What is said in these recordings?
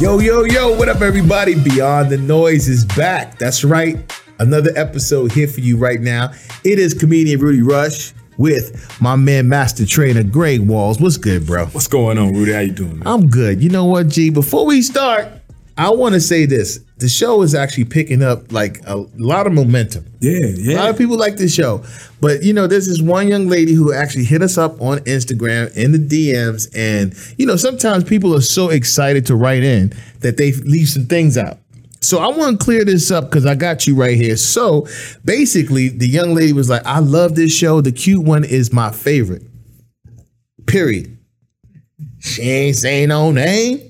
Yo, yo, yo, what up, everybody? Beyond the Noise is back. That's right. Another episode here for you right now. It is comedian Rudy Rush with my man, Master Trainer Greg Walls. What's good, bro? What's going on, Rudy? How you doing, man? I'm good. You know what, G? Before we start, I want to say this. The show is actually picking up like a lot of momentum. Yeah, yeah. A lot of people like this show. But you know, there's this one young lady who actually hit us up on Instagram in the DMs. And, you know, sometimes people are so excited to write in that they leave some things out. So I want to clear this up because I got you right here. So basically, the young lady was like, I love this show. The cute one is my favorite. Period. She ain't say no name.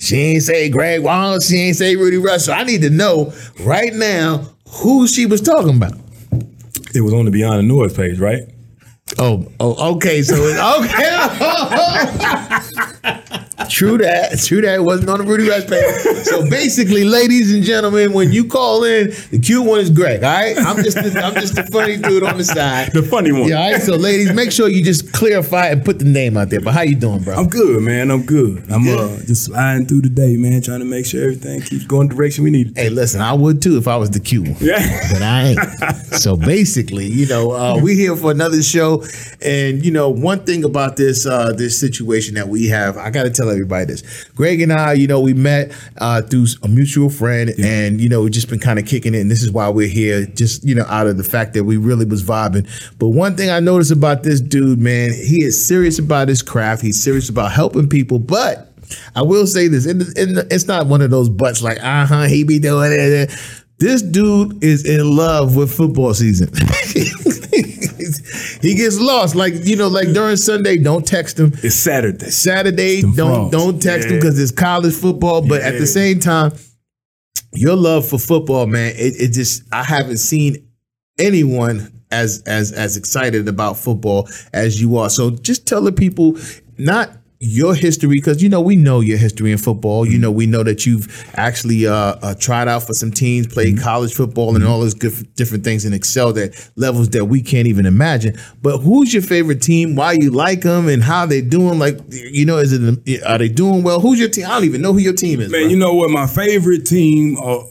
She ain't say Greg Wallace. She ain't say Rudy Russell. I need to know right now who she was talking about. It was on the Beyond the Noise page, right? Oh, oh, okay. So it's okay. true that. True that. It wasn't on the Rudy Rush page. So basically, ladies and gentlemen, when you call in, the cute one is Greg. All right. I'm just the, I'm just the funny dude on the side. The funny one. Yeah. All right. So ladies, make sure you just clarify and put the name out there. But how you doing, bro? I'm good, man. I'm good. I'm good? uh just sliding through the day, man, trying to make sure everything keeps going the direction we need. it to. Hey, listen, I would too if I was the cute one. Yeah. but I ain't. so basically, you know, uh, we here for another show, and you know, one thing about this uh, this situation that we have, I got to tell everybody this. Greg and I, you know, we met uh, through a mutual friend, and you know, we've just been kind of kicking it, and this is why we're here, just you know, out of the fact that we really was vibing. But one thing I noticed about this dude, man, he is serious about his craft. He's serious about helping people, but. I will say this, and it's not one of those butts like, uh huh, he be doing it. This dude is in love with football season. he gets lost, like you know, like during Sunday, don't text him. It's Saturday. Saturday, Them don't frogs. don't text him because it's college football. But at the same time, your love for football, man, it, it just I haven't seen anyone as as as excited about football as you are. So just tell the people not your history because you know we know your history in football. You know we know that you've actually uh, uh, tried out for some teams, played college football, and all those good, different things, and excelled at levels that we can't even imagine. But who's your favorite team? Why you like them, and how they doing? Like you know, is it are they doing well? Who's your team? I don't even know who your team is. Man, bro. you know what? My favorite team uh,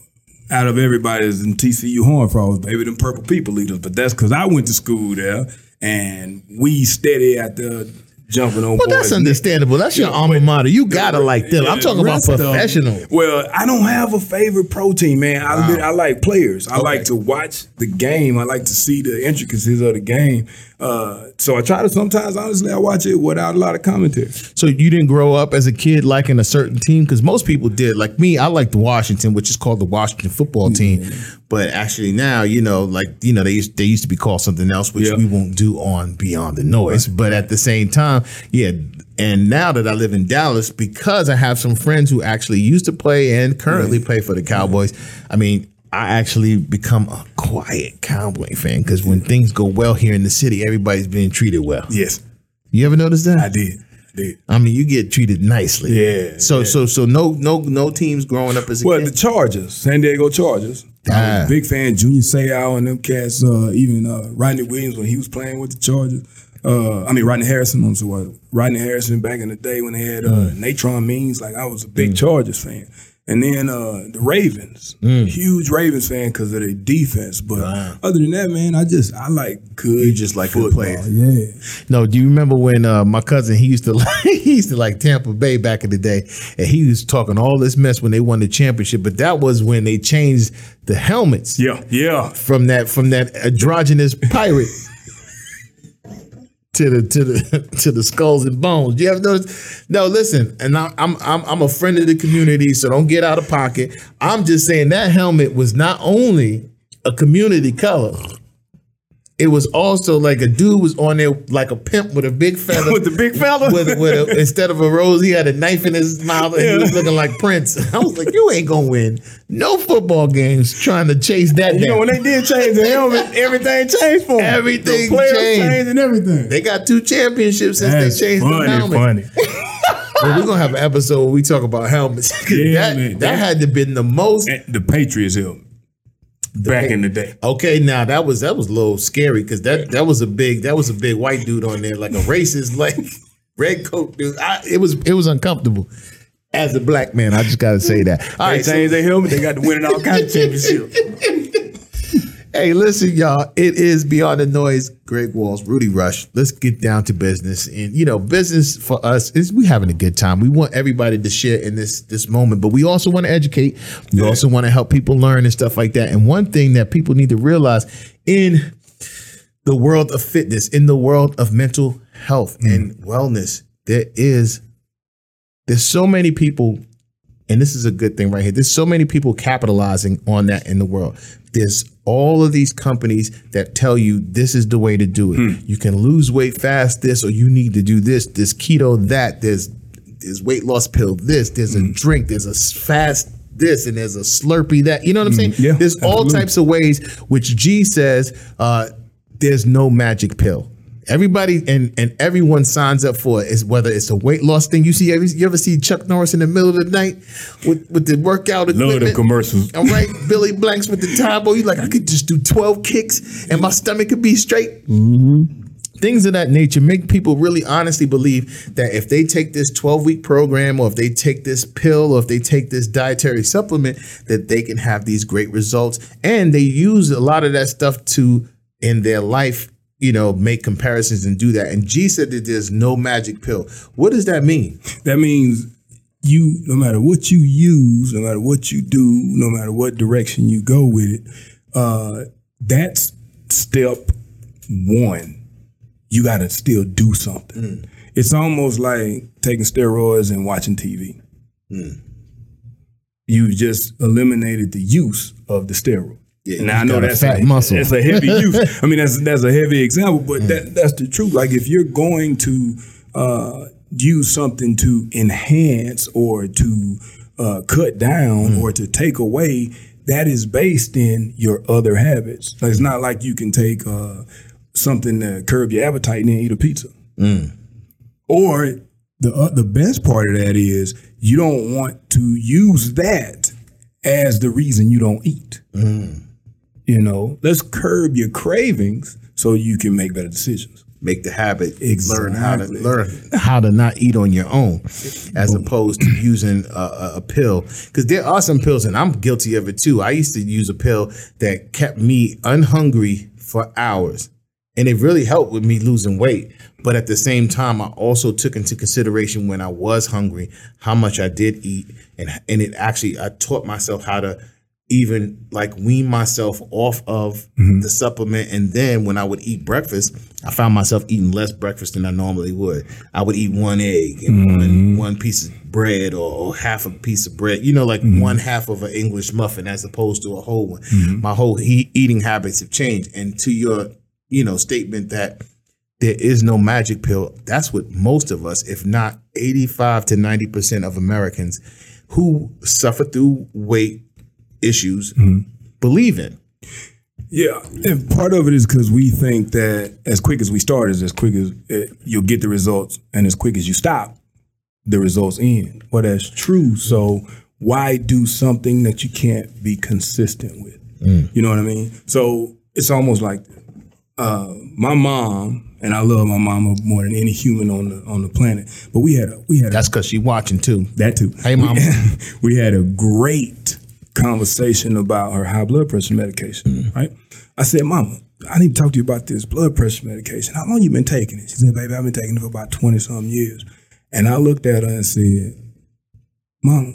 out of everybody is in TCU Horned Frogs, baby, them purple people eaters. But that's because I went to school there and we steady at the jumping on Well, that's understandable. That's your alma mater. You gotta like them. I'm talking about rest of them- professional. Well, I don't have a favorite pro team, man. I, li- I like players. I like to watch the game. I like to see the intricacies of the game. Uh, so I try to sometimes, honestly, I watch it without a lot of commentary. So you didn't grow up as a kid liking a certain team because most people did. Like me, I liked the Washington, which is called the Washington Football Team. But actually now, you know, like you know, they used they used to be called something else, which Yeah. we won't do on Beyond the Noise. But at the same time, yeah. And now that I live in Dallas, because I have some friends who actually used to play and currently play for the Cowboys, I mean, I actually become a quiet Cowboy fan because when things go well here in the city, everybody's being treated well. Yes, You ever notice that? I did. I did. I mean, you get treated nicely. Yeah, So so so no no no teams growing up as a Well, kid. the Chargers, San Diego Chargers. I Ah. was a big fan. Junior Seau and them cats. Uh, even uh, Rodney Williams when he was playing with the Chargers. Uh, I mean Rodney Harrison. I'm sorry, Rodney Harrison back in the day when they had uh, Mm. Natron Means. Like I was a big Chargers fan. And then uh, the Ravens, Mm. huge Ravens fan because of their defense. But other than that, man, I just I like good. You just like good football. players. Yeah. no, do you remember when uh, my cousin he used to like he used to like Tampa Bay back in the day, and he was talking all this mess when they won the championship. But that was when they changed the helmets Yeah. Yeah. from that from that androgynous pirate. To the to the to the skulls and bones. You ever notice? No, listen, and I'm I'm I'm a friend of the community, so don't get out of pocket. I'm just saying that helmet was not only a community color, it was also like a dude was on there like a pimp with a big feather. With the big fella? With, with a, instead of a rose, he had a knife in his mouth and he was looking like Prince. I was like, you ain't gonna win no football games trying to chase that You down. know when they did change the helmet, everything changed for them. Everything the players changed. and everything. They got two championships since That's they changed funny, the helmet. funny. Well, we're gonna have an episode where we talk about helmets. Yeah, that, man. that had to been the most. And the Patriots helmet back in the day. Okay, now that was that was a little scary because that that was a big that was a big white dude on there like a racist like red coat dude. I, it was it was uncomfortable. As a black man, I just gotta say that. All right, change their helmet. They got to win all kinds of championships. Hey, listen, y'all. It is Beyond the Noise. Greg Walls, Rudy Rush. Let's get down to business. And you know, business for us is we having a good time. We want everybody to share in this this moment, but we also want to educate. We also want to help people learn and stuff like that. And one thing that people need to realize in the world of fitness, in the world of mental health and mm. wellness, there is there's so many people and this is a good thing right here. There's so many people capitalizing on that in the world. There's all of these companies that tell you this is the way to do it. Hmm. You can lose weight fast, this, or you need to do this, this keto, that. There's there's weight loss pill, this. There's a hmm. drink. There's a fast this, and there's a Slurpee that. You know what I'm hmm. saying? yeah, there's all types of ways. Which G says uh, there's no magic pill. Everybody and and everyone signs up for it. Is whether it's a weight loss thing. You see, you ever see Chuck Norris in the middle of the night with with the workout equipment? them commercials. All right, Billy Blanks with the Tae Bo. You like I could just do twelve kicks and my stomach could be straight. Mm-hmm. Things of that nature make people really honestly believe that if they take this 12 week program or if they take this pill or if they take this dietary supplement, that they can have these great results. And they use a lot of that stuff to, in their life, you know, make comparisons and do that. And G said that there's no magic pill. What does that mean? That means you, no matter what you use, no matter what you do, no matter what direction you go with it, uh, that's step one. You got to still do something. It's almost like taking steroids and watching TV. You just eliminated the use of the steroid. Yeah, now I know that's fat a, muscle. That's a heavy use. I mean, that's that's a heavy example, but that that's the truth. Like if you're going to uh, use something to enhance or to uh, cut down or to take away, that is based in your other habits. Like, it's not like you can take uh, something to curb your appetite and then eat a pizza. Or the uh, the best part of that is you don't want to use that as the reason you don't eat. You know, let's curb your cravings so you can make better decisions. make the habit. Exactly. learn how to learn how to not eat on your own as opposed to using a, a, a pill. Because there are some pills and i'm guilty of it too. I used to use a pill that kept me unhungry for hours and it really helped with me losing weight. But at the same time i also took into consideration when i was hungry how much i did eat and and it actually i taught myself how to even like wean myself off of mm-hmm. the supplement. And then when I would eat breakfast, I found myself eating less breakfast than I normally would. I would eat one egg and one, mm-hmm. one piece of bread or, or half a piece of bread, you know, like mm-hmm. one half of an English muffin as opposed to a whole one. My whole he- eating habits have changed. And to your, you know, statement that there is no magic pill, that's what most of us, if not 85 to 90% of Americans who suffer through weight issues believe in. Yeah, and part of it is because we think that as quick as we start is as quick as uh, you'll get the results, and as quick as you stop, the results end. Well, that's true. So why do something that you can't be consistent with? You know what I mean? So it's almost like uh, my mom, and I love my mama more than any human on the on the planet. But we had a we had a, That's because she watching too. that too. Hey, mom, We, we had a great conversation about her high blood pressure medication. Mm-hmm. Right? I said, Mama, I need to talk to you about this blood pressure medication. How long you been taking it? She said, Baby, I've been taking it for about twenty something years. And I looked at her and said, Mama,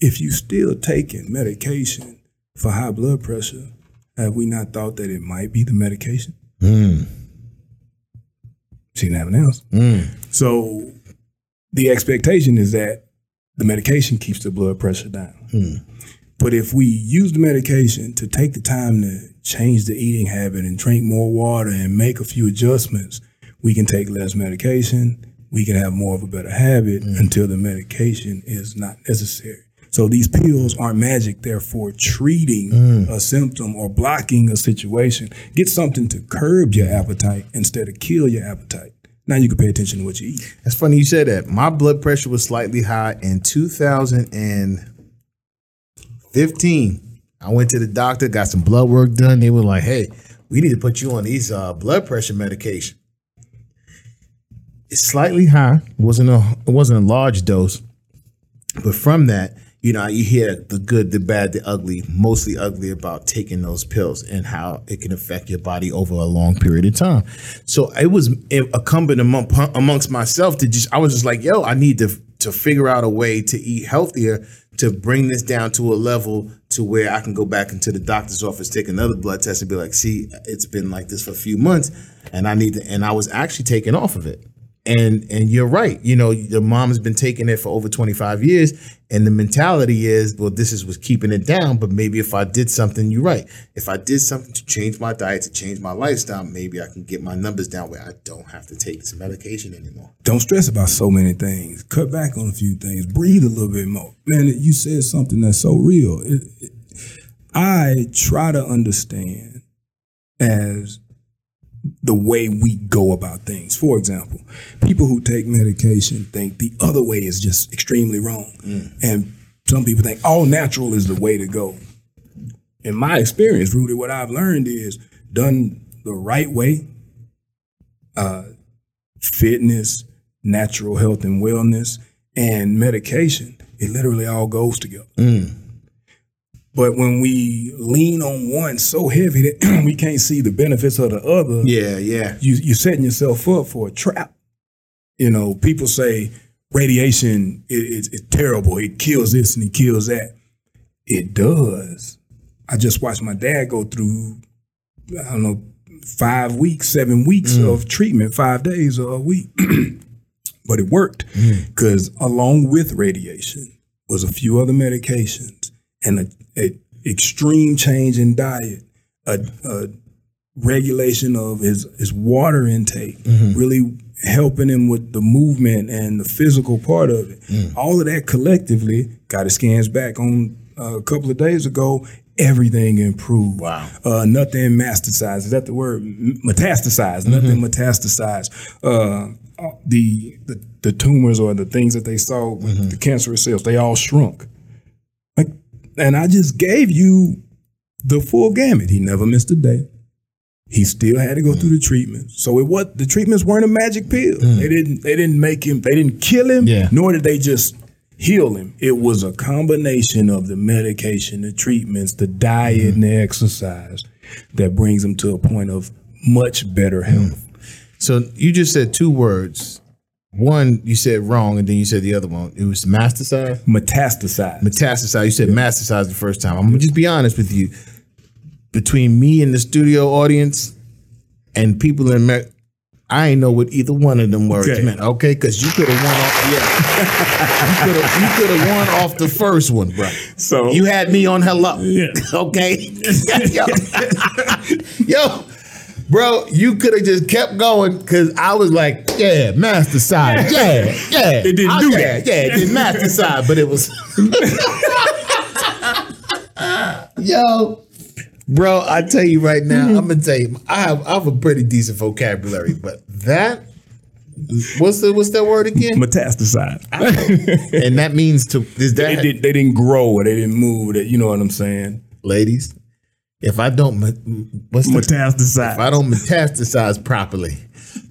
if you still taking medication for high blood pressure, have we not thought that it might be the medication? Mm. She didn't have an answer. Mm. So the expectation is that the medication keeps the blood pressure down. Mm. But if we use the medication to take the time to change the eating habit and drink more water and make a few adjustments, we can take less medication. We can have more of a better habit mm. until the medication is not necessary. So these pills aren't magic. They're for treating mm. a symptom or blocking a situation. Get something to curb your appetite instead of kill your appetite. Now you can pay attention to what you eat. That's funny you said that. My blood pressure was slightly high in 2015. I went to the doctor, got some blood work done. They were like, "Hey, we need to put you on these uh, blood pressure medication." It's slightly high. It wasn't a it wasn't a large dose, But from that, you know, you hear the good, the bad, the ugly, mostly ugly about taking those pills and how it can affect your body over a long period of time. So it was incumbent among, amongst myself to just, I was just like, yo, I need to to figure out a way to eat healthier to bring this down to a level to where I can go back into the doctor's office, take another blood test, and be like, see, it's been like this for a few months, and I need to, and I was actually taken off of it and and you're right you know the mom has been taking it for over 25 years and the mentality is well this is what's keeping it down but maybe if i did something you're right. If i did something to change my diet to change my lifestyle maybe i can get my numbers down where i don't have to take this medication anymore. Don't stress about so many things. Cut back on a few things. Breathe a little bit more. Man you said something that's so real. It, it, i try to understand as the way we go about things. For example, people who take medication think the other way is just extremely wrong. Mm. And some people think all natural is the way to go. In my experience, Rudy, what I've learned is done the right way, uh, fitness, natural health and wellness, and medication, it literally all goes together. Mm. But when we lean on one so heavy that we can't see the benefits of the other, yeah, yeah, you, you're setting yourself up for a trap. You know, people say radiation is it, terrible. It kills this and it kills that. It does. I just watched my dad go through, I don't know, five weeks, seven weeks mm. of treatment, five days a week. but it worked because mm. along with radiation was a few other medications and a, a extreme change in diet, a, a, regulation of his his water intake, mm-hmm. really helping him with the movement and the physical part of it. Mm. All of that collectively got his scans back on uh, a couple of days ago. Everything improved. Wow. Uh, nothing metastasized. Is that the word? Metastasized. Mm-hmm. Nothing metastasized. Uh, uh, the, the the tumors or the things that they saw with mm-hmm. the cancerous cells, they all shrunk. And I just gave you the full gamut. He never missed a day. He still had to go through the treatment. So it was the treatments weren't a magic pill. Mm. They didn't they didn't make him they didn't kill him, yeah. nor did they just heal him. It was a combination of the medication, the treatments, the diet, mm. and the exercise that brings him to a point of much better health. Mm. So you just said two words one you said wrong, and then you said the other one. It was metastasize. Metastasize. Metastasize. You said yeah. metastasize the first time. I'm gonna just be honest with you. Between me and the studio audience and people in America, I ain't know what either one of them words okay. meant. Okay, because you could have won off. Yeah, you could have won off the first one, bro. So you had me on hello. Yeah. Okay. yo, yo, bro, you could have just kept going because I was like, yeah, metastasize, yeah, yeah. It didn't I, do yeah, that. Yeah, it did metastasize, but it was. Yo, bro, I tell you right now, mm-hmm. I'm gonna tell you, I have I have a pretty decent vocabulary, but that. What's the what's that word again? Metastasize, and that means to is that they, did, they didn't grow or they didn't move. That you know what I'm saying, ladies if I don't what's metastasize, if I don't metastasize properly,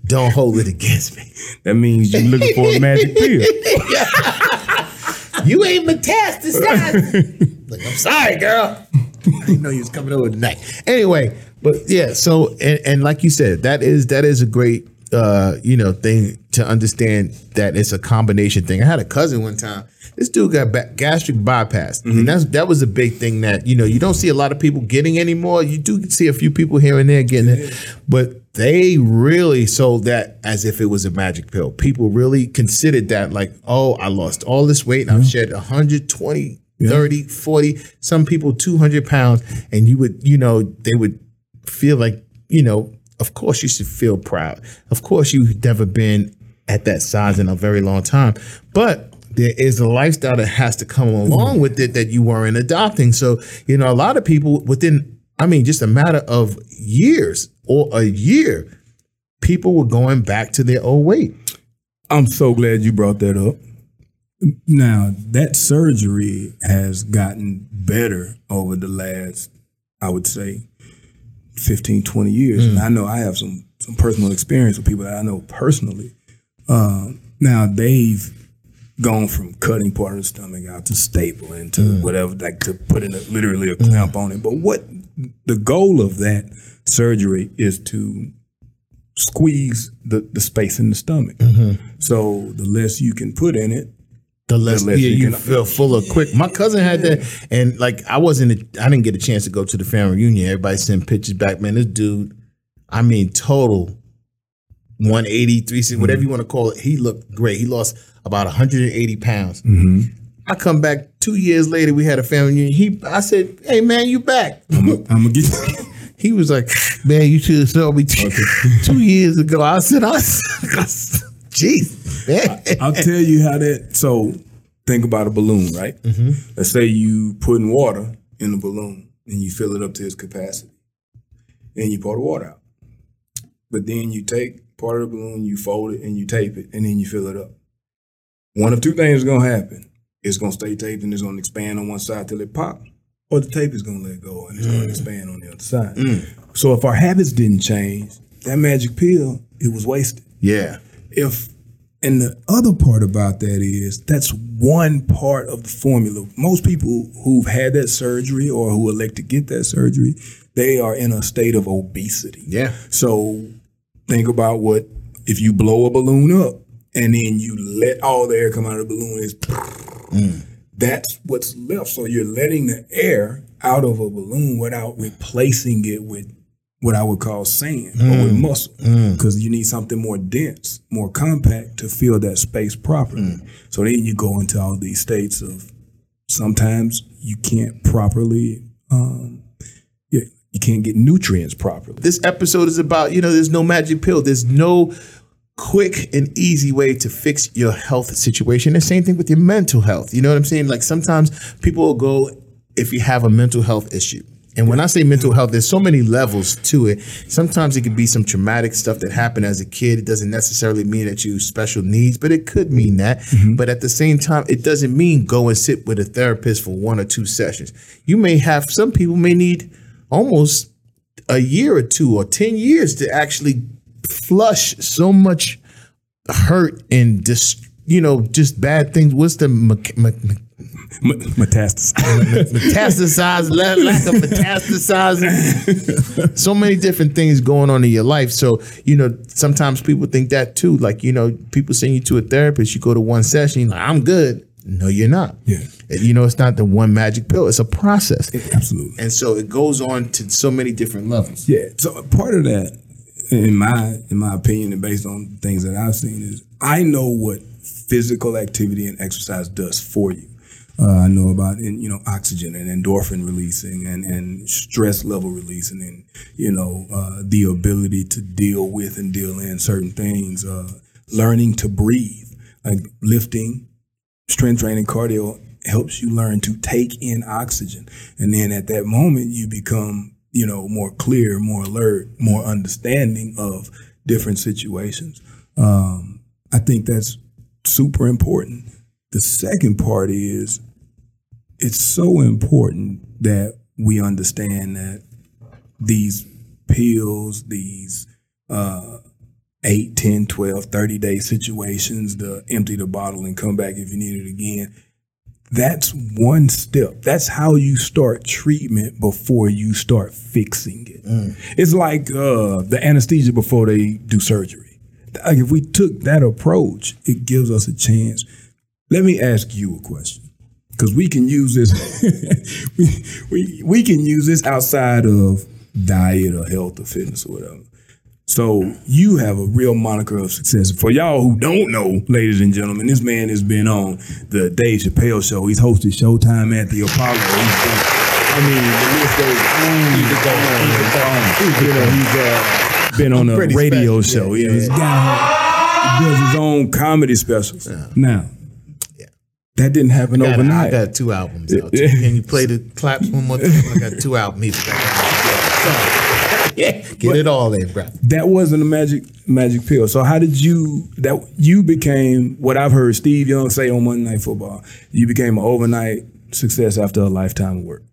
don't hold it against me. That means you're looking for a magic pill. you ain't metastasized. like, I'm sorry, girl. I didn't know you was coming over tonight. Anyway, but yeah, so and, and like you said, that is that is a great uh, you know, thing to understand that it's a combination thing. I had a cousin one time this dude got ba- gastric bypass, mm-hmm. and that's that was a big thing that you know you don't see a lot of people getting anymore. You do see a few people here and there getting it, but they really sold that as if it was a magic pill. People really considered that like, oh, I lost all this weight and I've shed 120, yeah. 30, 40, some people 200 pounds, and you would, you know, they would feel like, you know, of course you should feel proud. Of course you've never been at that size in a very long time, but there is a lifestyle that has to come mm-hmm. along with it that you weren't adopting. So, you know, a lot of people within, I mean, just a matter of years or a year, people were going back to their old weight. I'm so glad you brought that up. Now, that surgery has gotten better over the last, I would say, 15, 20 years. Mm. And I know I have some some personal experience with people that I know personally. Uh, now, they've gone from cutting part of the stomach out to staple stapling to whatever, like to putting a, literally a clamp on it. But what the goal of that surgery is to squeeze the, the space in the stomach. So the less you can put in it, The less, less yeah, you feel full of quick. My cousin had that, and like I wasn't, I didn't get a chance to go to the family reunion. Everybody sent pictures back. Man, this dude, I mean, total 180, 360, Mm-hmm. whatever you want to call it. He looked great. He lost about 180 pounds. Mm-hmm. I come back two years later. We had a family reunion. He, I said, "Hey man, you back?" I'm gonna get You. He was like, "Man, you should have told me two, two years ago." I said, "I, jeez, man." I'll tell you how that. So think about a balloon, right? Mm-hmm. Let's say you putting water in the balloon and you fill it up to its capacity, and you pour the water out. But then you take part of the balloon, you fold it, and you tape it, and then you fill it up. One of two things is gonna happen. It's gonna stay taped and it's gonna expand on one side till it pops, or the tape is gonna let go and it's gonna mm. expand on the other side. Mm. So if our habits didn't change, that magic pill it was wasted yeah, if and the other part about that is that's one part of the formula. Most people who've had that surgery or who elect to get that surgery, they are in a state of obesity. yeah. So think about what if you blow a balloon up and then you let all the air come out of the balloon is mm. that's what's left. So you're letting the air out of a balloon without replacing it with what I would call sand or with mm, muscle. Mm. Because you need something more dense, more compact to fill that space properly. Mm. So then you go into all these states of sometimes you can't properly um, yeah, you can't get nutrients properly. This episode is about, you know, there's no magic pill. There's no quick and easy way to fix your health situation. The same thing with your mental health. You know what I'm saying? Like sometimes people will go if you have a mental health issue. And when I say mental health, there's so many levels to it. Sometimes it could be some traumatic stuff that happened as a kid. It doesn't necessarily mean that you special needs, but it could mean that. Mm-hmm. But at the same time, it doesn't mean go and sit with a therapist for one or two sessions. You may have some people may need almost a year or two or 10 years to actually flush so much hurt and just you know just bad things what's the me- me- me- M- metastasis. metastasize lack, of metastasizing so many different things going on in your life so you know sometimes people think that too like you know people send you to a therapist you go to one session you're like i'm good no you're not Yeah. you know it's not the one magic pill it's a process Absolutely. and so it goes on to so many different levels Yeah. So part of that, in my in my opinion, and based on things that I've seen, is I know what physical activity and exercise does for you. Uh, I know about and you know oxygen and endorphin releasing and, and stress level releasing and you know uh, the ability to deal with and deal in certain things. Uh, learning to breathe, like lifting, strength training, cardio helps you learn to take in oxygen, and then at that moment you become you know more clear, more alert, more understanding of different situations. Um, I think that's super important. The second part is it's so important that we understand that these pills, these uh, 8, 10, 12, 30 day situations, the empty the bottle and come back if you need it again. That's one step. That's how you start treatment before you start fixing it. It's like uh, the anesthesia before they do surgery. Like if we took that approach, it gives us a chance. Let me ask you a question. Because we can use this, we, we, we can use this outside of diet or health or fitness or whatever. So you have a real moniker of success. For y'all who don't know, ladies and gentlemen, this man has been on the Dave Chappelle show. He's hosted Showtime at the Apollo. Done, I mean, the list goes on. He's on. You know, he's uh, been on a radio special. show. Yeah, Yeah, this guy he does his own comedy specials. Now, that didn't happen I got, I got two albums out. too. Can you play the claps one more time? I got two albums. Yeah, get it all in, bro. that wasn't a magic magic pill. So how did you that you became what I've heard Steve Young say on Monday Night Football? You became an overnight success after a lifetime of work.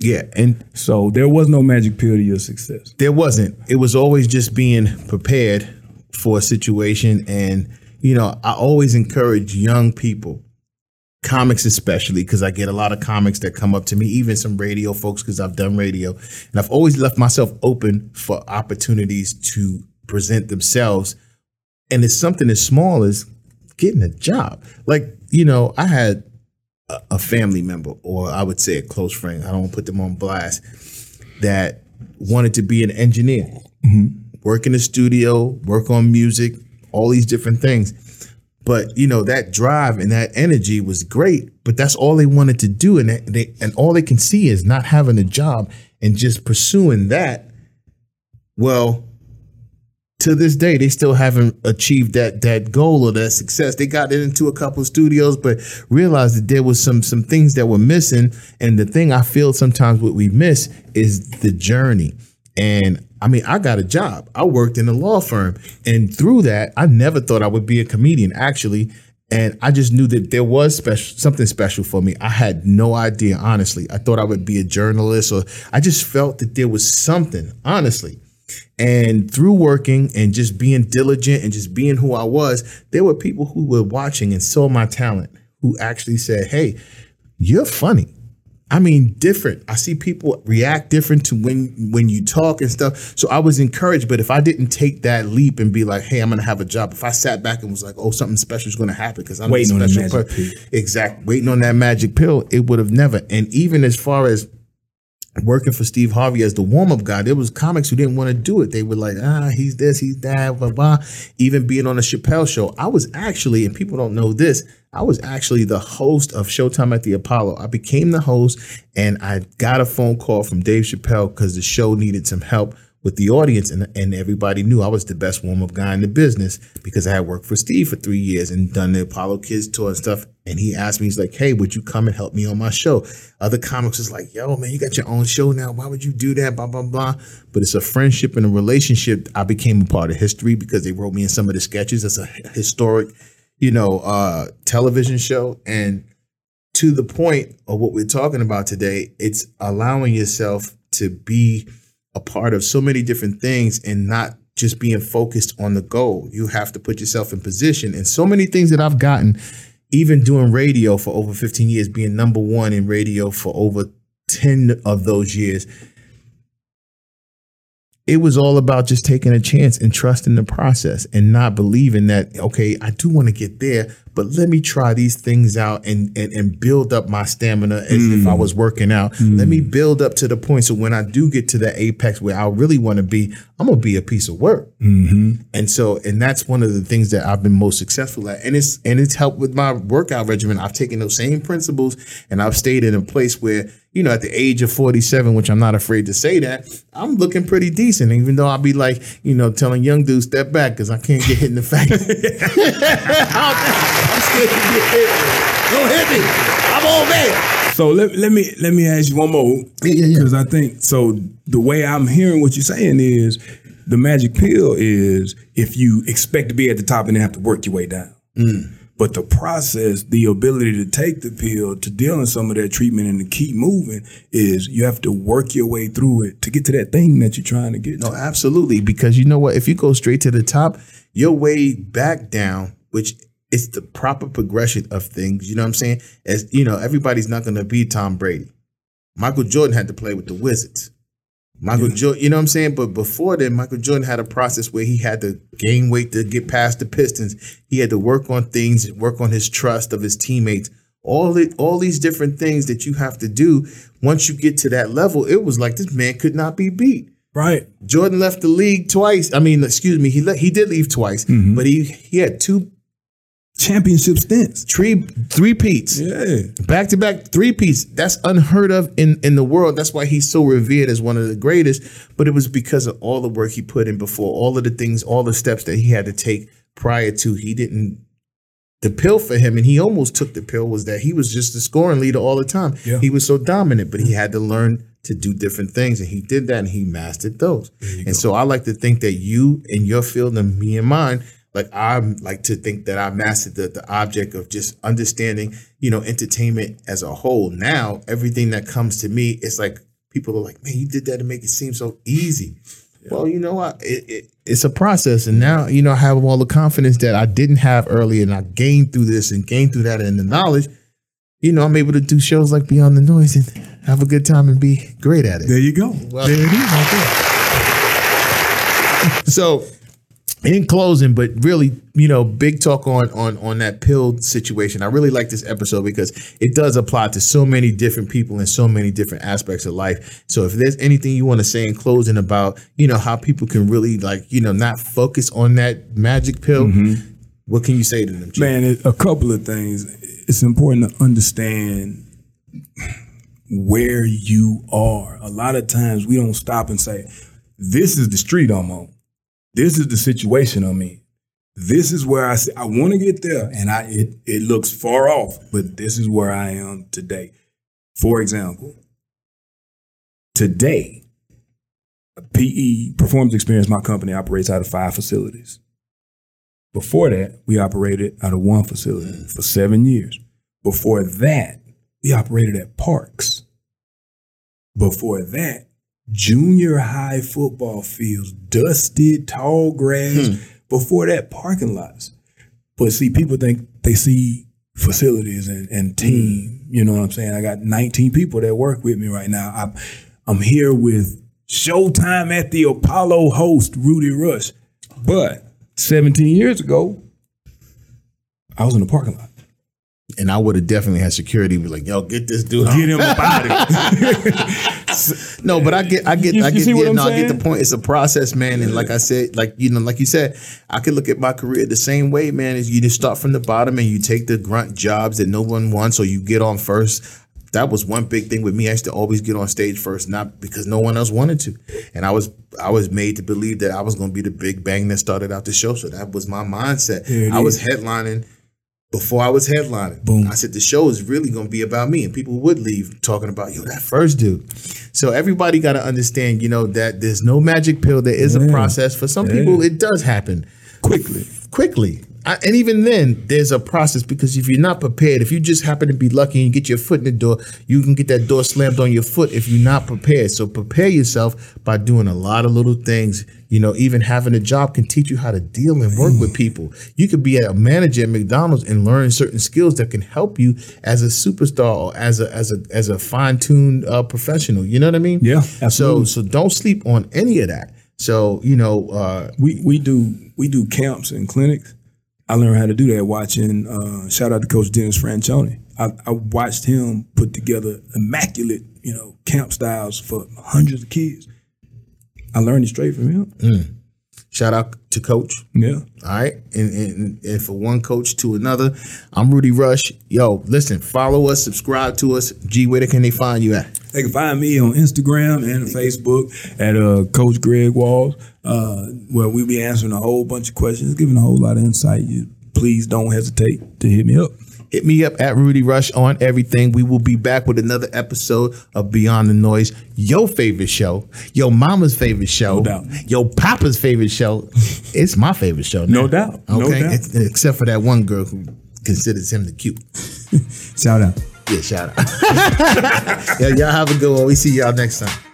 Yeah, and So there was no magic pill to your success. there wasn't. It was always just being prepared for a situation. And, you know, I always encourage young people comics especially because I get a lot of comics that come up to me, even some radio folks because I've done radio, and I've always left myself open for opportunities to present themselves. And it's something as small as getting a job. Like you know, I had a, a family member, or I would say a close friend. I don't put them on blast that wanted to be an engineer, mm-hmm. work in the studio, work on music, all these different things. But you know that drive and that energy was great, but that's all they wanted to do, and they and all they can see is not having a job and just pursuing that. Well, to this day, they still haven't achieved that that goal or that success. They got into a couple studios, but realized that there was some some things that were missing. And the thing I feel sometimes what we miss is the journey. And I mean, I got a job. I worked in a law firm, and through that, I never thought I would be a comedian. Actually, and I just knew that there was special something special for me. I had no idea, honestly. I thought I would be a journalist, or I just felt that there was something, honestly. And through working and just being diligent and just being who I was, there were people who were watching and saw my talent who actually said, Hey, you're funny. I mean, different. I see people react different to when when you talk and stuff. So I was encouraged. But if I didn't take that leap and be like, "Hey, I'm gonna have a job," if I sat back and was like, "Oh, something special is gonna happen," because I'm Waiting a on the special magic pill. exact waiting on that magic pill, it would have never. And even as far as working for Steve Harvey as the warm up guy, there was comics who didn't want to do it. They were like, ah, he's this, he's that, blah, blah. Even being on the Chappelle show, I was actually, and people don't know this, I was actually the host of Showtime at the Apollo. I became the host and I got a phone call from Dave Chappelle because the show needed some help with the audience and, and everybody knew I was the best warm-up guy in the business because I had worked for Steve for three years and done the Apollo Kids tour and stuff. And he asked me, he's like, hey, would you come and help me on my show? Other comics is like, yo, man, you got your own show now. Why would you do that? Blah, blah, blah. But it's a friendship and a relationship. I became a part of history because they wrote me in some of the sketches. That's a historic, you know, uh, television show. And to the point of what we're talking about today, it's allowing yourself to be a part of so many different things and not just being focused on the goal. You have to put yourself in position. And so many things that I've gotten, even doing radio for over 15 years, being number one in radio for over 10 of those years, it was all about just taking a chance and trusting the process and not believing that okay i do want to get there but let me try these things out and and, and build up my stamina as if i mm. was working out. Let me mm. build up to the point so when i do get to that apex where i really want to be i'm gonna be a piece of work. Mm-hmm. And so and that's one of the things that i've been most successful at. And it's and it's helped with my workout regimen. I've taken those same principles and i've stayed in a place where you know, at the age of 47, which I'm not afraid to say that, I'm looking pretty decent, even though I'll be like, you know, telling young dudes, step back because I can't get hit in the face. I'm scared to get hit. Don't hit me. I'm old man. So let, let me let me ask you one more. Yeah, yeah, yeah. Because I think so the way I'm hearing what you're saying is the magic pill is if you expect to be at the top and then have to work your way down. Mm. But the process, the ability to take the pill, to deal in some of that treatment and to keep moving is you have to work your way through it to get to that thing that you're trying to get No, to. absolutely. Because you know what? If you go straight to the top, your way back down, which is the proper progression of things. You know what I'm saying? As you know, everybody's not going to be Tom Brady. Michael Jordan had to play with the Wizards. Michael Jordan, you know what I'm saying? But before then, Michael Jordan had a process where he had to gain weight to get past the Pistons. He had to work on things, work on his trust of his teammates. All the, all these different things that you have to do. Once you get to that level, it was like this man could not be beat. Right. Jordan left the league twice. I mean, excuse me, he le- he did leave twice, mm-hmm. but he he had two Championship stints. three three peats. Yeah. Back to back three piece. That's unheard of in, in the world. That's why he's so revered as one of the greatest. But it was because of all the work he put in before, all of the things, all the steps that he had to take prior to. He didn't. The pill for him, and he almost took the pill, was that he was just the scoring leader all the time. Yeah. He was so dominant, but he had to learn to do different things, and he did that, and he mastered those. And so I like to think that you in your field and me and mine, like I'm like to think that I mastered the, the object of just understanding, you know, entertainment as a whole. Now everything that comes to me, it's like people are like, man, you did that to make it seem so easy. Well, you know what? It, it, it's a process, and now you know I have all the confidence that I didn't have earlier, and I gained through this and gained through that, and the knowledge. you know, I'm able to do shows like Beyond the Noise and have a good time and be great at it. There you go. Well, there it is. Right so in closing, but really, you know, big talk on on on that pill situation. I really like this episode because it does apply to so many different people in so many different aspects of life. So if there's anything you want to say in closing about, you know, how people can really like, you know, not focus on that magic pill, mm-hmm. what can you say to them? Man, it, a couple of things. It's important to understand where you are. A lot of times we don't stop and say, "This is the street I'm on." This is the situation I'm in. This is where I say I want to get there, and I it it looks far off, but this is where I am today. For example, today, PE Performance Experience, my company operates out of five facilities. Before that, we operated out of one facility for seven years. Before that, we operated at parks. Before that, junior high football fields, dusted, tall grass. Hmm. Before that, parking lots. But see, people think they see facilities and, and team. You know what I'm saying? I got 19 people that work with me right now. I'm, I'm here with Showtime at the Apollo host, Rudy Rush. But 17 years ago, I was in the parking lot and I would have definitely had security be like, "Yo, get this dude, get him about it." no, but I get, I get, you, I get, yeah, no, saying? I get the point. It's a process, man, and like I said, like you know, like you said, I could look at my career the same way, man. Is you just start from the bottom and you take the grunt jobs that no one wants, or you get on first. That was one big thing with me. I used to always get on stage first, not because no one else wanted to, and I was I was made to believe that I was going to be the big bang that started out the show. So that was my mindset. I was headlining before I was headlining. Boom. I said the show is really going to be about me, and people would leave talking about yo that first dude. So everybody got to understand, you know, that there's no magic pill. There is yeah. a process. For some yeah. people, it does happen quickly. Quickly. I, and even then, there's a process because if you're not prepared, if you just happen to be lucky and you get your foot in the door, you can get that door slammed on your foot if you're not prepared. So prepare yourself by doing a lot of little things. You know, even having a job can teach you how to deal and work with people. You could be a manager at McDonald's and learn certain skills that can help you as a superstar or as a as a as a fine tuned uh, professional. You know what I mean? Yeah. Absolutely. So so don't sleep on any of that. So you know, uh, we we do we do camps and clinics I learned how to do that watching. Uh, shout out to Coach Dennis Franchione. I, I, watched him put together immaculate, you know, camp styles for hundreds of kids. I learned it straight from him. Mm. Shout out to Coach. Yeah. All right. And, and, and for one coach to another, I'm Rudy Rush. Yo, listen, follow us, subscribe to us. G, where can they find you at? They can find me on Instagram and Facebook at uh, Coach Greg Walls, uh, where we be answering a whole bunch of questions, giving a whole lot of insight. You, please don't hesitate to hit me up. Hit me up at Rudy Rush on everything. We will be back with another episode of Beyond the Noise, your favorite show, your mama's favorite show, no doubt. your papa's favorite show. It's my favorite show. Now. No doubt. Okay. No doubt. Except for that one girl who considers him the cute. Shout out. Yeah, shout out. yeah, y'all have a good one. We see y'all next time.